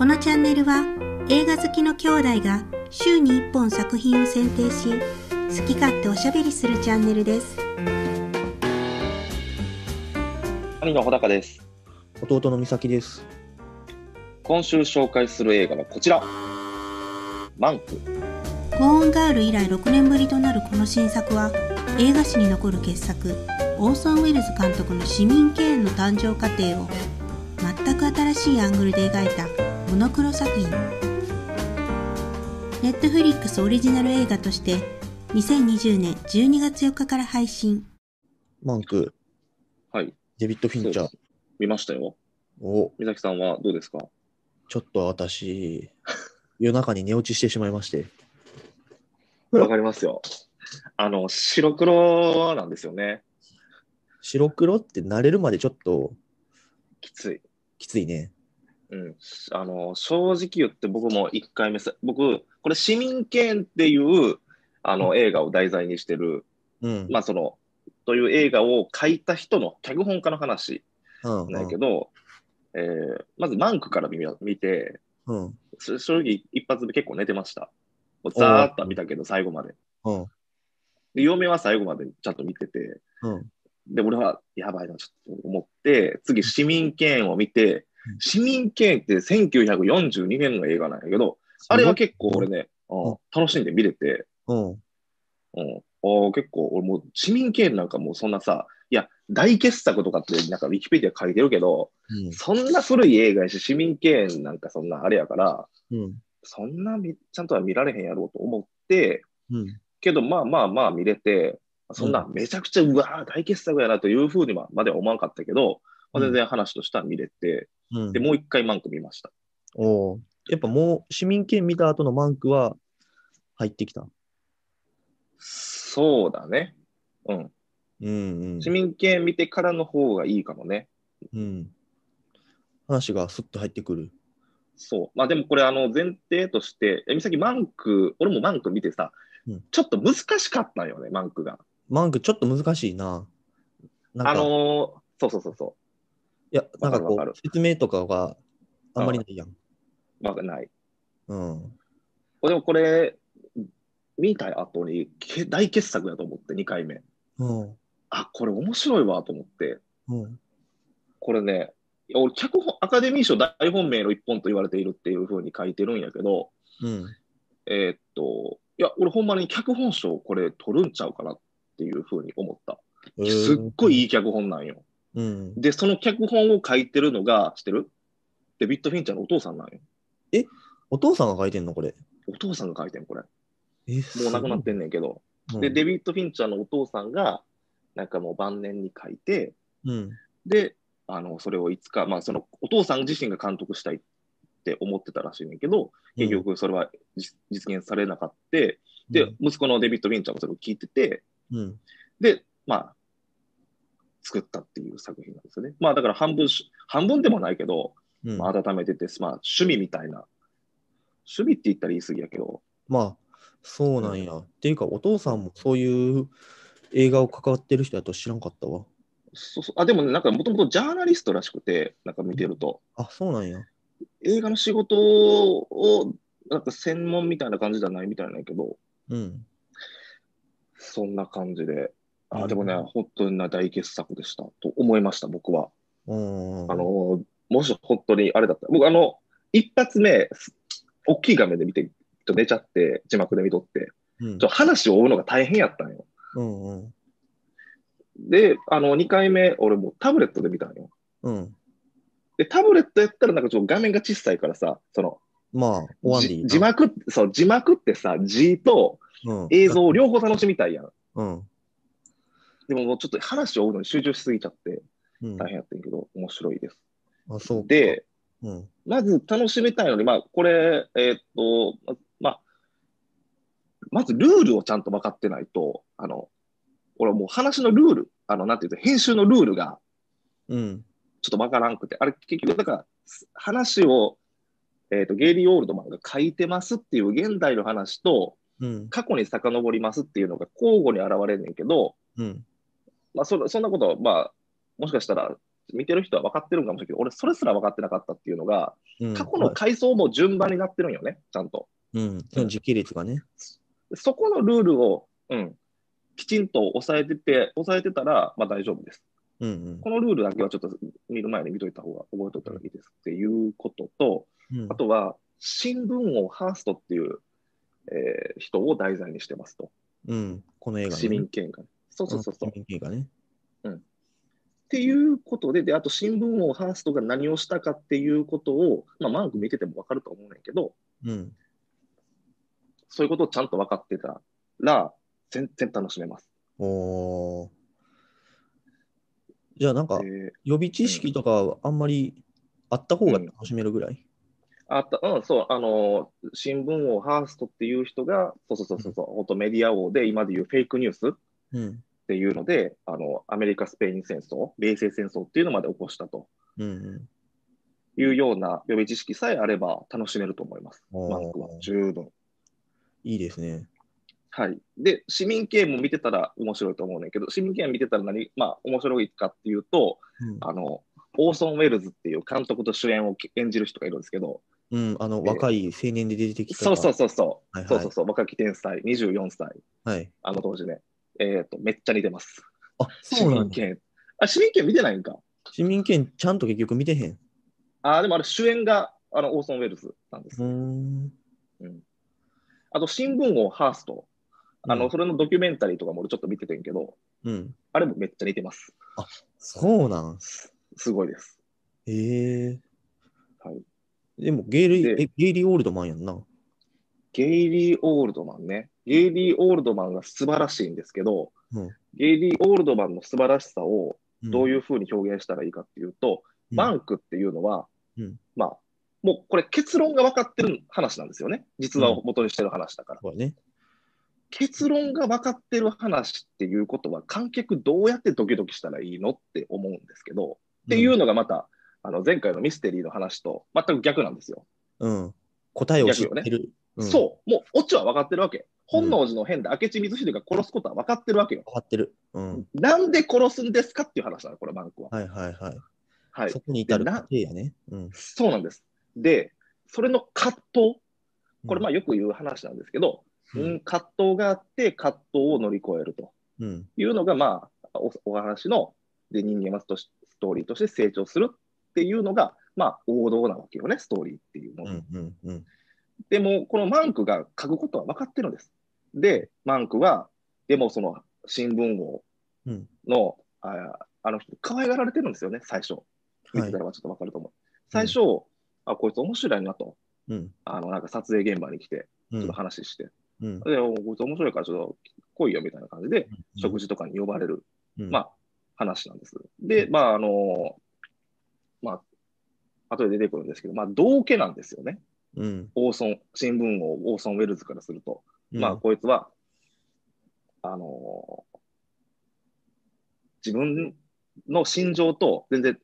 このチャンネルは映画好きの兄弟が週に1本作品を選定し好き勝手おしゃべりするチャンネルです兄の穂高です。弟の美咲です。今週紹介する映画はこちら。マンク。ゴーンガール以来6年ぶりとなるこの新作は映画史に残る傑作オーソン・ウェルズ監督の市民権園の誕生過程を全く新しいアングルで描いたモノクロ作品ネットフリックスオリジナル映画として2020年12月4日から配信マンク、はい。デビッド・フィンチャー。見ましたよ。お、美咲さんはどうですか？ちょっと私、夜中に寝落ちしてしまいまして。わかりますよ。あの、白黒なんですよね。白黒って慣れるまでちょっときつい。きついね。うん。あの、正直言って僕も1回目さ、僕、これ市民権っていう、あの、映画を題材にしてる、うん。まあその、という映画を書いた人の脚本家の話うん、なんやけど、えーまずマンクから見見て、うん。正直一発目結構寝てました。もうざーっとは見たけど、最後まで。うん。で、嫁は最後までちゃんと見てて、うん。で、俺はやばいな、ちょっと思って、次、市民権を見てうん、市民権って1942年の映画なんやけど、あれは結構俺ね、楽しんで見れて、うん。結構、俺もう市民権なんかもうそんなさ、いや、大傑作とかってなんかウィキペディア書いてるけど、うん。そんな古い映画やし、市民権なんかそんなあれやから、うん。そんなみちゃんとは見られへんやろうと思って、うん。けどまあまあまあ見れて、そんなめちゃくちゃうわー大傑作やなというふうにはまでは思わなかったけど、まあ、全然話としては見れて、うん。で、もう一回マンク見ました。おーやっぱもう市民権見た後のマンクは入ってきた？そうだね。うん。うんうん市。民権見てからの方がいいかもね。うん。話がスッと入ってくる。そう。まあでもこれあの前提として、え、みさきマンク、俺もマンク見てさ、うんちょっと難しかったんよね、マンクが。マンクちょっと難しいな。なあのーそうそうそうそいや、なんかこう、説明とかがあんまりないやん。う。わかんない。うん。でもこれ、見た後にけ大傑作だと思って、2回目。うん。あ、これ面白いわと思って、うん。これね、俺、脚本、アカデミー賞大本命の一本と言われているっていうふうに書いてるんやけど、うん。えーっと、いや、俺ほんまに脚本賞これ取るんちゃうかなっていうふうに思った。すっごいいい脚本なんよ。うん。で、その脚本を書いてるのが、知ってる？デビッド・フィンチャーのお父さんなんよ。お父さんが書いてんのこれ？お父さんが書いてん、これ。えもう亡くなってんねんけど。うんで、デビッド・フィンチャーのお父さんが、なんかもう晩年に書いて、うん。で、あの、それをいつか、まあ、その、お父さん自身が監督したいって思ってたらしいねんけど、結局それは実実現されなかった。で、息子のデビッド・フィンチャーもそれを聞いてて、うん。で、まあ、作ったっていう作品なんですよね。まあ、だから半分し、半分でもないけど、うん。まあ、温めてて、まあ、趣味みたいな。趣味って言ったら言い過ぎやけど、まあ、そうなんや。っていうか、お父さんもそういう映画を関わってる人だと知らんかったわ。そうそうあでもね、なんかもともとジャーナリストらしくて、なんか見てると、あ、そうなんや。映画の仕事を、なんか専門みたいな感じじゃないみたいなんやけど、うん。そんな感じで、うんあでもね、本当にな大傑作でしたと思いました、僕は。うん。あの、もし本当にあれだったら、僕、あの、一発目、す大きい画面で見て、ちょっと寝ちゃって、字幕で見とって、うんちょ話を追うのが大変やったんよ。うんうん。で、あの、2回目、俺もうタブレットで見たんよ。うん。で、タブレットやったらなんかちょっと画面が小さいからさ、その、まあ、字幕、そう、字幕ってさ、字とうん、映像を両方楽しみたいやん。うん。でももうちょっと話を追うのに集中しすぎちゃってうん。大変やったんやけど、面白いです。あ、そうか。で、うん。まず楽しみたいのに、まあ、これ、えーっと、ままあ、まずルールをちゃんと分かってないと、あの、俺はもう話のルール、あの、なんていうと、編集のルールがうん。ちょっと分からんくて、あれ結局、だから、話を、えーっと、ゲイリー・オールドマンが書いてますっていう現代の話と、うん。過去に遡りますっていうのが交互に現れんねんけど、うん。まあ、そそんなことは、まあ、もしかしたら見てる人は分かってるんかもしれないけど、俺、それすら分かってなかったっていうのが、うん過去の階層も順番になってるんよね、ちゃんと。うん、その時系列がね。そこのルールを、うん、きちんと抑えてて、抑えてたら、まあ大丈夫です。うんこのルールだけはちょっと見る前に見といた方が、覚えといた方がいいですっていうことと、うん。あとは、新聞王ハーストっていう、えー人を題材にしてますと。うん、この映画、ね。市民権がね。そうそうそうそう。がね。っていうことで、で、あと新聞王ハーストが何をしたかっていうことを、まあ、マーク見てても分かると思うねんけど、うん。そういうことをちゃんと分かってたら、全然楽しめます。おーじゃあなんかで予備知識とかはあんまりあった方が楽しめるぐらい、あった、うん、そう、あの、新聞王ハーストっていう人が、そうそうそうそう、そう本当メディア王で、今でいうフェイクニュースっうん。ていうので、あの、アメリカ・スペイン戦争、米西戦争っていうのまで起こしたとうんうん。いうような予備知識さえあれば楽しめると思います。マークは十分。いいですね。はい。で、市民権も見てたら面白いと思うねんけど、市民権見てたら何、まあ、面白いかっていうと、うん。あの、オーソン・ウェルズっていう監督と主演を演じる人がいるんですけど、うん、あの、若い青年で出てきた。そうそうそうそう、はいはいそうそうそう、若き天才、24歳、はい。あの当時ね、えっ、と、めっちゃ似てます。あ、市そうなんだ。民権。あ、市民権見てないんか。市民権ちゃんと結局見てへん。あ、でもあれ主演があのオーソン・ウェルズなんですうー。ん。あと、新聞王ハースト。あの、うんそれのドキュメンタリーとかも俺ちょっと見ててんけど、うん。あれもめっちゃ似てます。そうなん。すすごいです。ええはい。でもゲイリー、ゲイリー・オールドマンやんな。ゲイリー・オールドマンね。ゲイリー・オールドマンが素晴らしいんですけど、うんゲイリー・オールドマンの素晴らしさをどういいうふうに表現したらいいかっていうと、うんバンクっていうのは、うんまあ、もうこれ結論が分かってる話なんですよね。実話を元にしてる話だから。ね。結論が分かってる話っていうことは、観客どうやってドキドキしたらいいのって思うんですけど、っていうのがまた、あの前回のミステリーの話と全く逆なんですよ。うん。うん。答えを知ってる。うん、う。そう、もうオチは分かってるわけ。本能寺の変で明智光秀が殺すことは分かってるわけよ。分かってる。うん。なんで殺すんですかっていう話なの、これ、バンクは。はいはいはい。はいそ。こに至る過程やね。うん。そうなんです。で、それの葛藤、これ、まあよく言う話なんですけど、ううんん、葛藤があって、葛藤を乗り越えるとうん。いうのが、まあ、おお話ので人間はストストーリーとして成長するっていうのが、まあ、王道なわけよね、ストーリーっていうのは。うん。うん。うん。でも、このマンクが書くことは分かってるんです。で、マンクは、でもその新聞王うんの、ああの人、可愛がられてるんですよね、最初。見てたらちょっと分かると思う。最初、あ、こいつ面白いなと、うん。あの、なんか撮影現場に来て、うんちょっと。話して、うん。で、おこいつ面白いからちょっと来いよみたいな感じで、食事とかに呼ばれる、うん。まあ、話なんです。で、まあ、あの、まあ、後で出てくるんですけど、まあ、道家なんですよね。うん。オーソン、新聞王、オーソン・ウェルズからすると。うん。まあ、こいつは、あの自分の心情と全然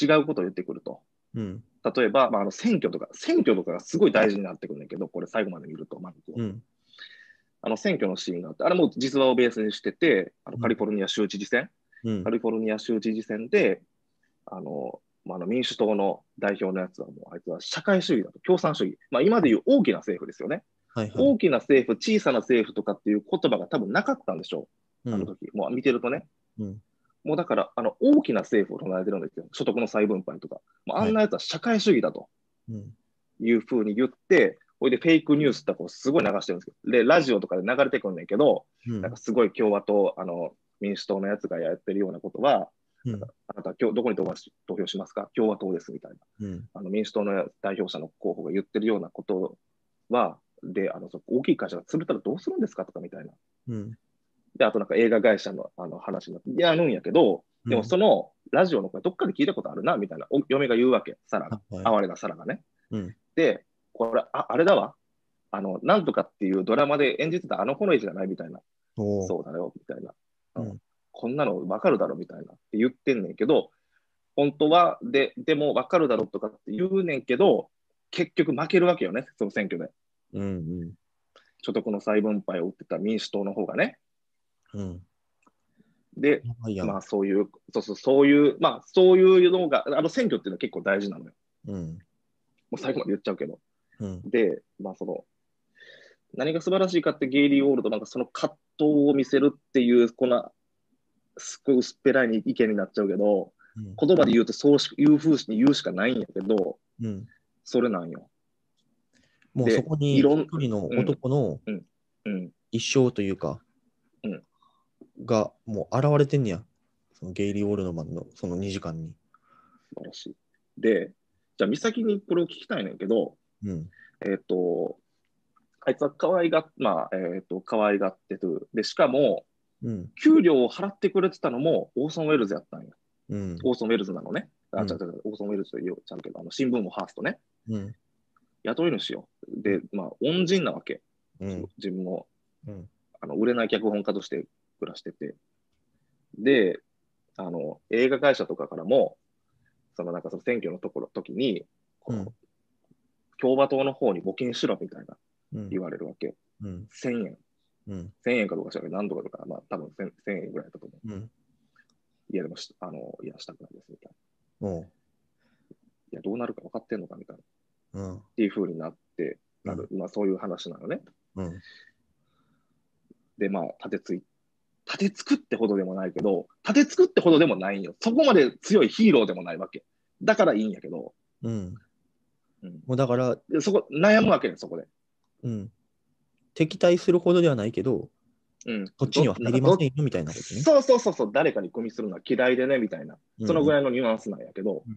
違うことを言ってくると。うん。例えば、まあ、あの選挙とか、選挙とかがすごい大事になってくるんだけど、これ最後まで見ると、マンクはうん。あの選挙のシーンがあって、あれも実話をベースにしてて、あのうんカリフォルニア州知事選、うんカ。リフォルニア州知事選で、あの、まあ、あの民主党の代表のやつはもう、あいつは社会主義だと、共産主義。まあ、今でいう大きな政府ですよね。はいはい。大きな政府、小さな政府とかっていう言葉が多分なかったんでしょう、うんあの時。もう見てるとね。うんもうだから、あの、大きな政府を唱えてるんですよ。所得の再分配とか。もうあんなやつは社会主義だとうん。いうふうに言って、ほいでフェイクニュースとかをすごい流してるんですけど、で、ラジオとかで流れてくるんだけど、うんなんかすごい共和党、あの、民主党のやつがやってるようなことは、うん。あなた今日どこに投票し投票しますか？共和党ですみたいな。うん。あの民主党の代表者の候補が言ってるようなことは、で、あの大きい会社が潰ったらどうするんですかとかみたいな。うん。で、あとなんか映画会社のあの話になって、やるんやけど、でもそのラジオの声どっかで聞いたことあるな、みたいな、お嫁が言うわけ、サラが。はい哀れなサラがね。うんで、これ、ああれだわ。あの、なんとかっていうドラマで演じてたあの頃じゃないみたいな。そうだよ、みたいな。うんうんこんなの分かるだろ、みたいなって言ってんねんけど、本当は、で、でも分かるだろとかって言うねんけど、結局負けるわけよね、その選挙で。うん所得の再分配を打ってた民主党の方がね。うん。うん。で、まあそういう、そうそう、そういう、まあそういうのが、あの選挙っていうのは結構大事なのよ。うん。もう最後まで言っちゃうけど。うん。で、まあその、何が素晴らしいかってゲイリー・オールドなんかその葛藤を見せるっていう、この、すっごい薄っぺらい意見になっちゃうけど、うん言葉で言うとそうしいう風に言うしかないんやけど、うん。それなんよ。もうでそこに一人の男のうん。一生というか、うんがもう現れてんねや。そのゲイリー・オールドマンのその2時間に。素晴らしい。で、じゃあ、美咲にこれを聞きたいねんけど、うん。えっ、と、あいつは可愛がっ、まあ、えっ、と、可愛がってる。で、しかも、うん。給料を払ってくれてたのもオーソン・ウェルズやったんよ。うん。オーソン・ウェルズなのね。あ、うん違う違う、オーソン・ウェルズと言うちゃうけど、あの新聞もハーストね。うん。雇い主よ。で、まあ、恩人なわけ。うん。自分も、うん。あの売れない脚本家として暮らしてて。で、あの、映画会社とかからも、そのなんかその選挙のところ、時に、こううん共和党の方に募金しろみたいなうん。言われるわけ。うん。1000円。うん。1000円かどうか知ら何とかとか、まあ多分 1000, 1000円ぐらいだと思う。うん。いや、でもし、あの、いや、したくないですみたい。な。いや、どうなるか分かってんのかみたいな。っうん。ていう風になって、なる。まあそういう話なのね。うん。で、まあ、立てつい、立てつくってほどでもないけど、立てつくってほどでもないんよ。そこまで強いヒーローでもないわけ。だからいいんやけど、うん。うん、もうだから、でそこ、悩むわけね、そこで。うん。敵対するほどではないけど、うん。こっちには入りませんよみたいなことね。そうそうそうそう、誰かに組みするのは嫌いでね、みたいな。そのぐらい。らいのニュアンスなんやけど、うん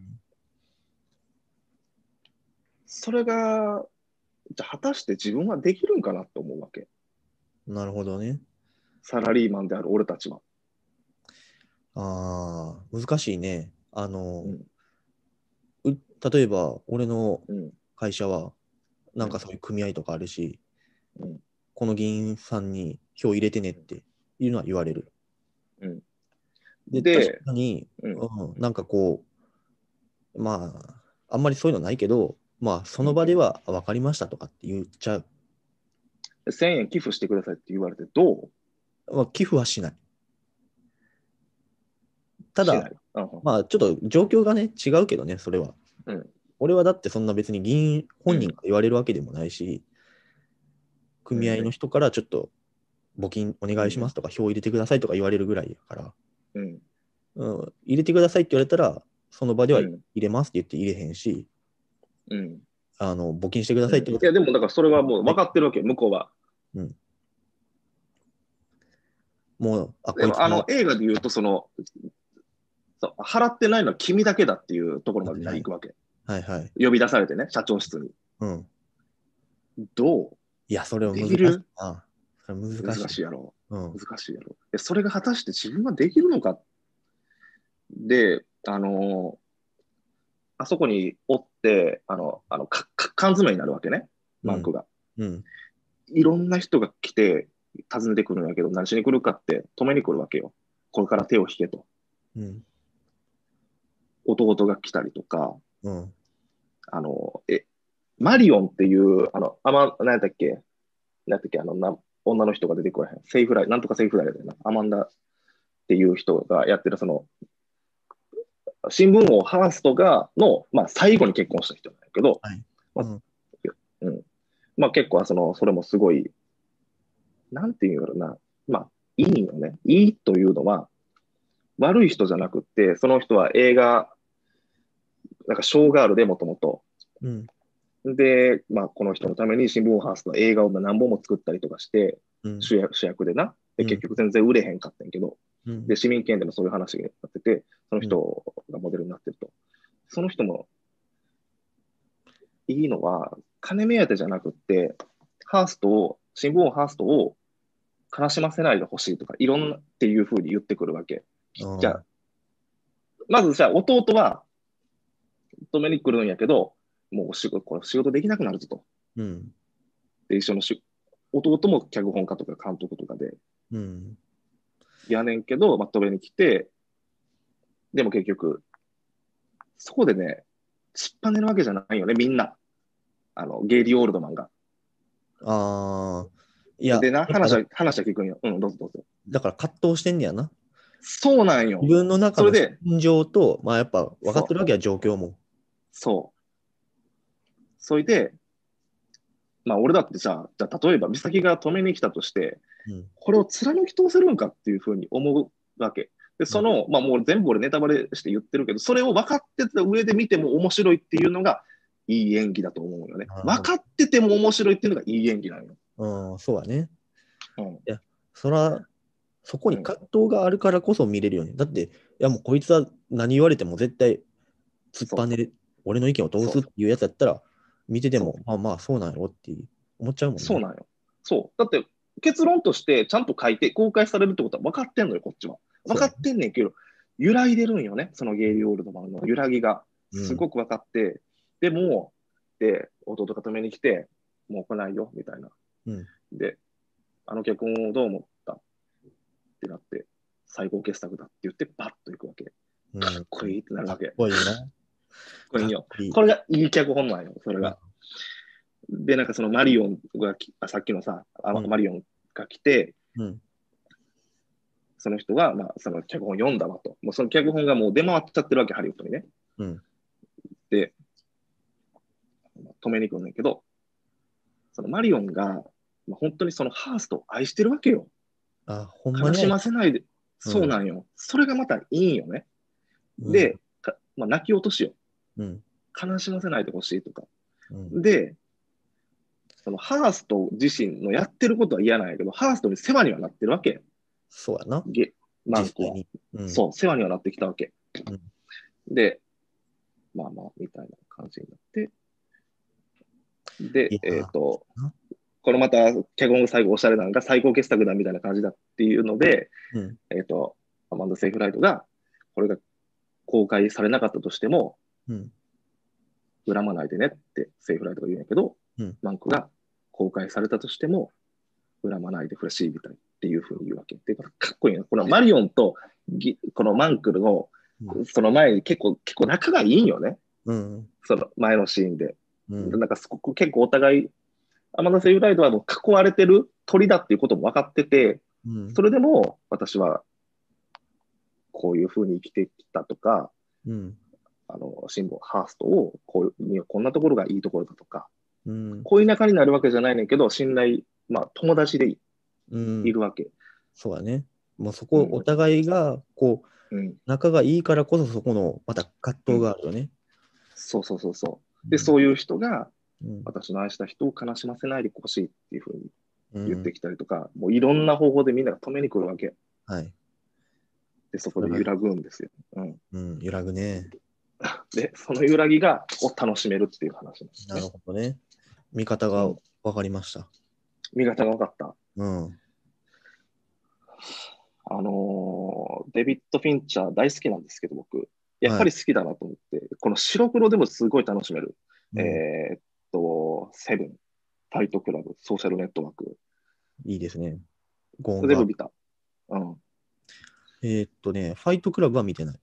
それが、じゃあ果たして自分はできるんかなって思うわけ。なるほどね。サラリーマンである俺たちは。ああ、難しいね。あの、うんう例えば、俺のうん。会社は、なんかそういう組合とかあるし、うんこの議員さんに票入れてねっていうのは言われる。うんで、で確かに、うんうん、なんかこう、まあ、あんまりそういうのないけど、まあ、その場では分かりましたとかって言っちゃう。1000円寄付してくださいって言われて、どう？まあ、寄付はしない。ただうんまあ、ちょっと状況がね、違うけどね、それは。うん俺はだってそんな別に議員本人から言われるわけでもないし、組合の人からちょっと募金お願いしますとか、票入れてくださいとか言われるぐらいやから、うん。うん、入れてくださいって言われたら、その場ではうん入れますって言って入れへんし、うん。あの募金してくださいって言われいや、でもだからそれはもう分かってるわけよ、向こうは。もう、あ、こいつでもあのも映画で言うとそのそう、払ってないのは君だけだっていうところまで行くわけ。はいはい。呼び出されてね、社長室に。うん。どいや、それは難しいできる？な。それ難しい。難しいやろ。うん。難しいやろ。でそれが果たして自分はできるのか？で、あのーあそこにおって、あの、あの、かか缶詰になるわけね、マークが。うん。いろんな人が来て、訪ねてくるんやけど、何しに来るかって止めに来るわけよ。これから手を引けと。うん。弟が来たりとか、うん。あの、え、マリオンっていう、あの、あま、何やったっけ？何やったっけ？あの、な、女の人が出てこらへん。セイフライ、なんとかセイフライだよな。アマンダっていう人がやってる、その、新聞王ハーストが、の、まあ、最後に結婚した人なんやけど、うん。まあ結構、その、それもすごい、なんていうんやろな。まあ、いいよね。いいというのは、悪い人じゃなくって、その人は映画、なんかショーガールでもともと、うん。で、まあ、この人のために新聞ハーストの映画を何本も作ったりとかして、うん。主役主役でな。で、うん結局全然売れへんかったんやけど、うん。で、市民権でもそういう話になってて、その人がモデルになってると。その人も、いいのは、金目当てじゃなくって、ハーストを、新聞ハーストを悲しませないでほしいとか、いろんなっていうふうに言ってくるわけ。うんじゃあ、まずじゃあ、弟は、止めに来るんやけど、もうお仕事、これ仕事できなくなるぞと。うん。で、一緒のし、弟も脚本家とか監督とかで、うん。やねんけど、まあ、止めに来て、でも結局、そこでね、突っぱねるわけじゃないよね、みんな。あの、ゲイリー・オールドマンが。ああ。いや、でな、話だは、話は聞くんよ。うん、どうぞどうぞ。だから葛藤してんねやな。そうなんよ自。分の中の心情と、まあやっぱ分かってるわけは状況も。そう。それで、まあ俺だってさ、じゃあ例えば美咲が止めに来たとして、うん。これを貫き通せるんかっていうふうに思うわけ。で、その、まあもう全部俺ネタバレして言ってるけど、それを分かってた上で見ても面白いっていうのがいい演技だと思うよね分かってても面白いっていうのがいい演技なのよ。うん、そうだね。うん。そら、そこに葛藤があるからこそ見れるよね。だって、いやもうこいつは何言われても絶対突っぱねる、俺の意見を通すっていうやつやったら、見てても、まあまあそうなんやろって思っちゃうもんね。そうなんよ。そう。だって結論としてちゃんと書いて公開されるってことは分かってんのよ、こっちは。分かってんねんけど、揺らいでるんよね、そのゲイリー・オールドマンの揺らぎが。すごく分かって、でも、で、弟が止めに来て、もう来ないよ、みたいな。うんで、あの脚本をどう思ったってなって、最高傑作だって言って、バッと行くわけ。うん、かっこいいってなるわけ。かっこいいな。こいいんよ。かっこれがいい脚本なんよ、それが。で、なんかそのマリオンがき、あさっきのさ、あマリオンが来て、うん。その人が、まあ、その脚本を読んだわと。もうその脚本がもう出回っちゃってるわけ、ハリウッドにね。うん。で、止めに行くんだけど、そのマリオンが、まあ、本当にそのハーストを愛してるわけよ。あ、ほんまに。悲しませないで。うんそうなんよ。それがまたいいんよね。うんで、、かまあ、泣き落としよ。うん。悲しませないでほしいとか。うん。で、そのハースト自身のやってることは嫌なんやけど、ハーストに世話にはなってるわけ。そうやな。ゲマンコは。うん、そう、世話にはなってきたわけ。うんで、まあまあ、みたいな感じになって、でえっ、とな、このまた、脚本が最後おしゃれなのが最高傑作だみたいな感じだっていうので、うん。えっ、と、アマンダ・セイフライトが、これが公開されなかったとしても、うん。恨まないでねってセイフライトが言うんやけど、うんマンクが公開されたとしても、恨まないでほしいみたいっていうふうに言うわけ。で、かっこいいな。このマリオンとギこのマンクルの、うんその前に結構、結構仲がいいんよね。うん。その前のシーンで。うん。なんかすごく結構お互い、アマセイフライトはもう囲われてる鳥だっていうことも分かってて、うんそれでも私はこういうふうに生きてきたとか、うん。あの、シンボル、ハーストをこういう、こんなところがいいところだとか、うん。こういう仲になるわけじゃないねんけど、信頼、まあ友達でいうんいるわけ。そうだね。もうそこ、うんお互いが、こう、うん。仲がいいからこそ、そこの、また葛藤があるよね。そうそうそうそう。で、そういう人がうん。私の愛した人を悲しませないでほしいっていうふうにうん言ってきたりとか、もういろんな方法でみんなが止めに来るわけ。はい。で、そこで揺らぐんですよ。うん。うん。揺らぐね。で、その揺らぎが、を楽しめるっていう話ですなるね。ほどね。見方が分かりました。見方が分かった。うん。あのーデビッド・フィンチャー大好きなんですけど、僕。やっぱり好きだなと思って、この白黒でもすごい楽しめる。うんえーっと、セブン、ファイトクラブ、ソーシャルネットワーク、いいですね。ゴーンが全部見た。うん。フえーっとね、ファイトクラブは見てない。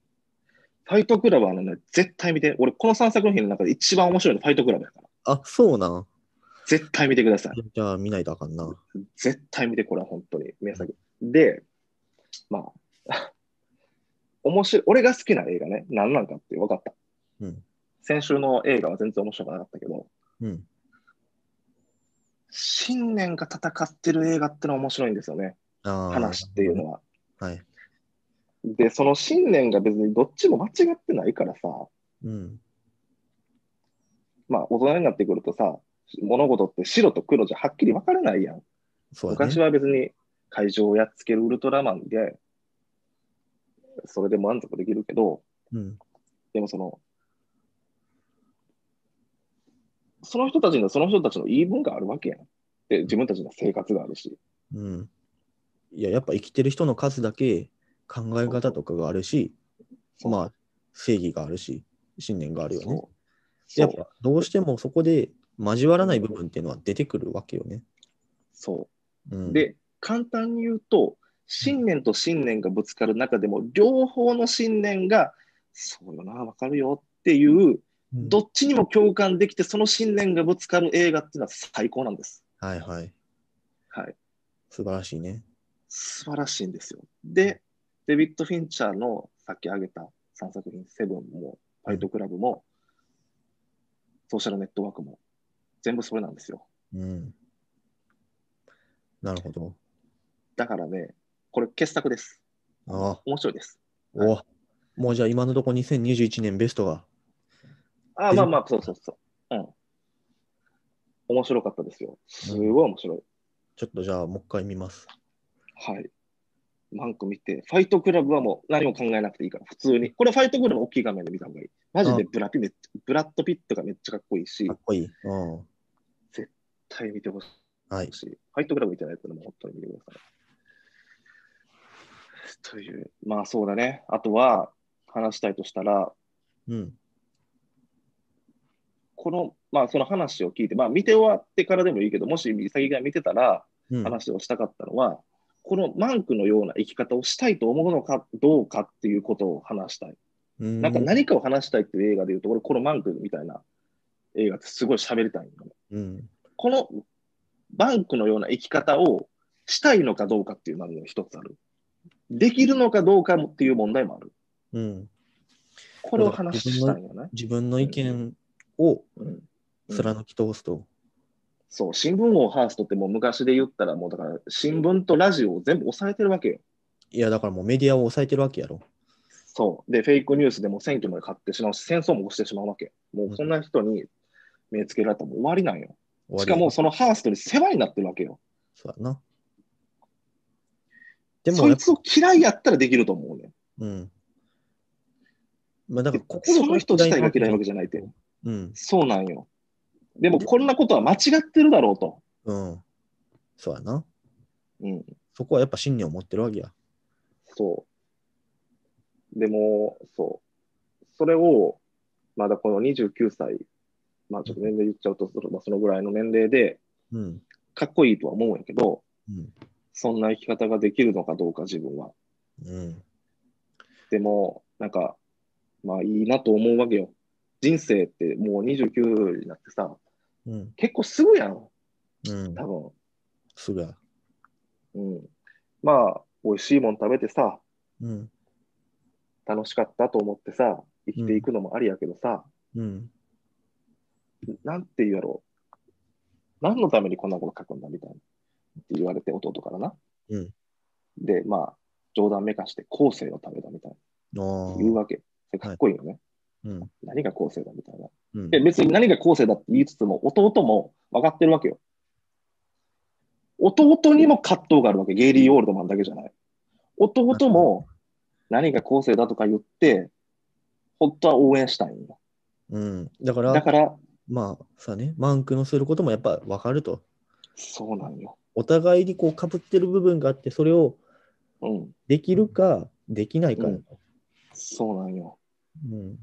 ァイトクラブはね、絶対見て、俺この3作品の中で一番面白いのファイトクラブやから。あ、そうなん？絶対見てください。じゃあ見ないとあかんな。絶対見て、これは本当に名作。で、まあ、面白い、俺が好きな映画ね、何なんかって分かった。うん。先週の映画は全然面白くなかったけど、うん。信念が戦ってる映画ってのは面白いんですよね、話っていうのは。はい。で、その信念が別にどっちも間違ってないからさ、うん。まあ大人になってくるとさ、物事って白と黒じゃはっきり分からないやん。そうだね。昔は別に会場をやっつけるウルトラマンで、それで満足できるけど、うん。でもその、その人たちのその人たちの言い分があるわけやん。で、自分たちの生活があるし。うん。いや、やっぱ生きてる人の数だけ考え方とかがあるし、まあ、正義があるし、信念があるよね。やっぱどうしてもそこで交わらない部分っていうのは出てくるわけよね。そうう。ん、で、簡単に言うと、信念と信念がぶつかる中でも、両方の信念が、そうよな、わかるよっていう、うんどっちにも共感できて、その信念がぶつかる映画っていうのは最高なんです。はいはい。はい。素晴らしいね。素晴らしいんですよ。で、デビッド・フィンチャーのさっき挙げた3作品、セブンも、ファイトクラブも、ソーシャルネットワークも、全部それなんですよ。うん。なるほど。だからね、これ傑作です。ああ。面白いです。おもうじゃあ今のところ2021年ベストが。ああ、まあまあ、そうそうそう。うん。面白かったですよ。すごい面白い。ちょっとじゃあもう一回見ます。はい。マンク見て、ファイトクラブはもう何も考えなくていいから、普通に。これファイトクラブ大きい画面で見た方がいい。マジでブラピめっブラッド・ピットがめっちゃかっこいいし、絶かっこいい。うん。対見てほしはいい。し、ファイトクラブ見てないやつでも本当に見てください。という、まあそうだね。あとは、話したいとしたら、うん。この、まあその話を聞いて、まあ見て終わってからでもいいけど、もし先が見てたら、うん。話をしたかったのは、このマンクのような生き方をしたいと思うのかどうかっていうことを話したい。うんなんか何かを話したいっていう映画で言うと、俺このマンクみたいな映画ってすごい喋りたいんだね。うん。このマンクのような生き方をしたいのかどうかっていうのが一つある。できるのかどうかもっていう問題もある。うん。これを話したいよね。自分の意見をうん貫き通すと。そう、新聞王ハーストってもう昔で言ったらもうだから新聞とラジオを全部抑えてるわけよ。いや、だからもうメディアを抑えてるわけやろ。そう。で、フェイクニュースでも選挙まで勝ってしまうし、戦争も起こしてしまうわけ。もうそんな人に目つけられたらもう終わりなんよ。しかもそのハーストに世話になってるわけよ。そうやな。でもそいつを嫌いやったらできると思うね。うん。まあだから、その人自体が嫌いなわけじゃないって。うん。そうなんよ。でもこんなことは間違ってるだろうと。うん。そうやな。うん。そこはやっぱ信念を持ってるわけや。そう。でも、そう。それを、まだこの29歳、まあちょっと年齢言っちゃうと、そのまあ、そのぐらいの年齢で、うん。かっこいいとは思うんやけど、うん。そんな生き方ができるのかどうか自分は。うん。でも、なんか、まあいいなと思うわけよ。人生ってもう29になってさ、うん。結構すぐやん、うん。多分。すぐや。うん。まあ、美味しいもん食べてさ、うん。楽しかったと思ってさ、生きていくのもありやけどさ、うん。なんて言うやろう。何のためにこんなこと書くんだみたいな。って言われて、弟からな。うん。で、まあ、冗談めかして後世のためだみたいな。。言うわけ。かっこいいよね。うん。何が後世だみたいな。うんで、別に何が後世だって言いつつも、弟も分かってるわけよ。弟にも葛藤があるわけ。ゲイリー・オールドマンだけじゃない。弟も何が後世だとか言って、本当は応援したいんよ。うん。だから、だから、まあ、さね、マンクのすることもやっぱ分かると。そうなんよ。お互いにこう、かぶってる部分があって、それをうん。できるか、できないか。うんそうなんよ。うん。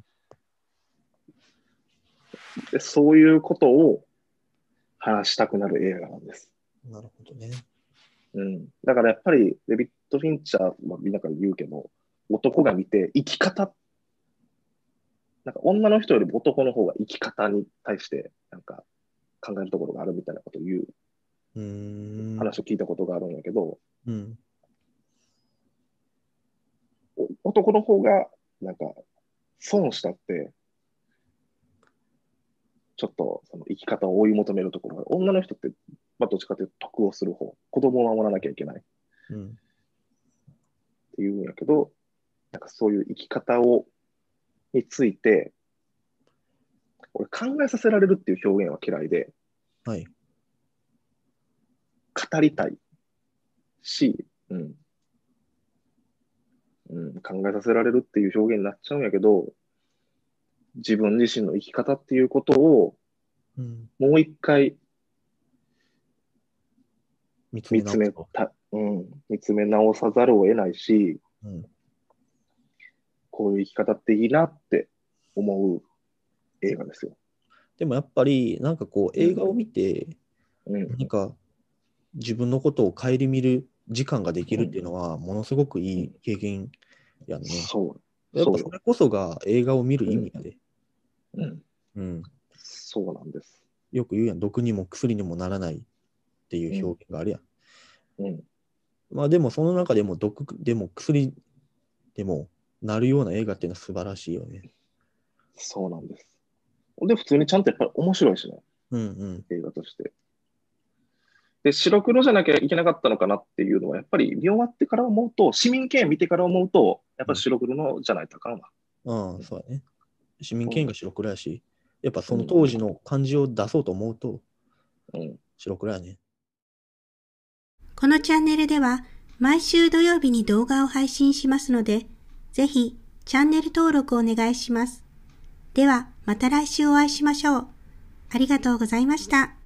でそういうことを話したくなる映画なんです。なるほどね。うん。だからやっぱり、デビッド・フィンチャーはみんなから言うけど、男が見て生き方、なんか女の人よりも男の方が生き方に対して、なんか考えるところがあるみたいなことを言ううーん。話を聞いたことがあるんやけど、うん。お男の方が、なんか、損したって、ちょっとその生き方を追い求めるところが、女の人って、まあ、どっちかというと得をする方、子供を守らなきゃいけないっうん。ていうんやけど、なんかそういう生き方を、について、俺考えさせられるっていう表現は嫌いで、はい。語りたいし、うん。うん、考えさせられるっていう表現になっちゃうんやけど、自分自身の生き方っていうことをうん。もう一回見つめ。た、うん、見つめ直さざるを得ないし、うん。こういう生き方っていいなって思う映画ですよ。でもやっぱり、なんかこう、映画を見て、うん、何か自分のことを顧みる時間ができるっていうのは、ものすごくいい経験やんね。そう。やっぱそれこそが映画を見る意味やで。うん、うん。そうなんです。よく言うやん、毒にも薬にもならないっていう表現があるやん。うん、まあでもその中でも毒でも薬でもなるような映画っていうのは素晴らしいよね。そうなんです。で、普通にちゃんとやっぱり面白いしね、うんうん。映画として。で、白黒じゃなきゃいけなかったのかなっていうのは、やっぱり見終わってから思うと、市民権見てから思うと、やっぱり白黒のじゃないとあかんわ。ああ、そうだね。市民権が白黒やし、やっぱその当時の感じを出そうと思うとうん。白黒やね。このチャンネルでは毎週土曜日に動画を配信しますので、ぜひチャンネル登録お願いします。ではまた来週お会いしましょう。ありがとうございました。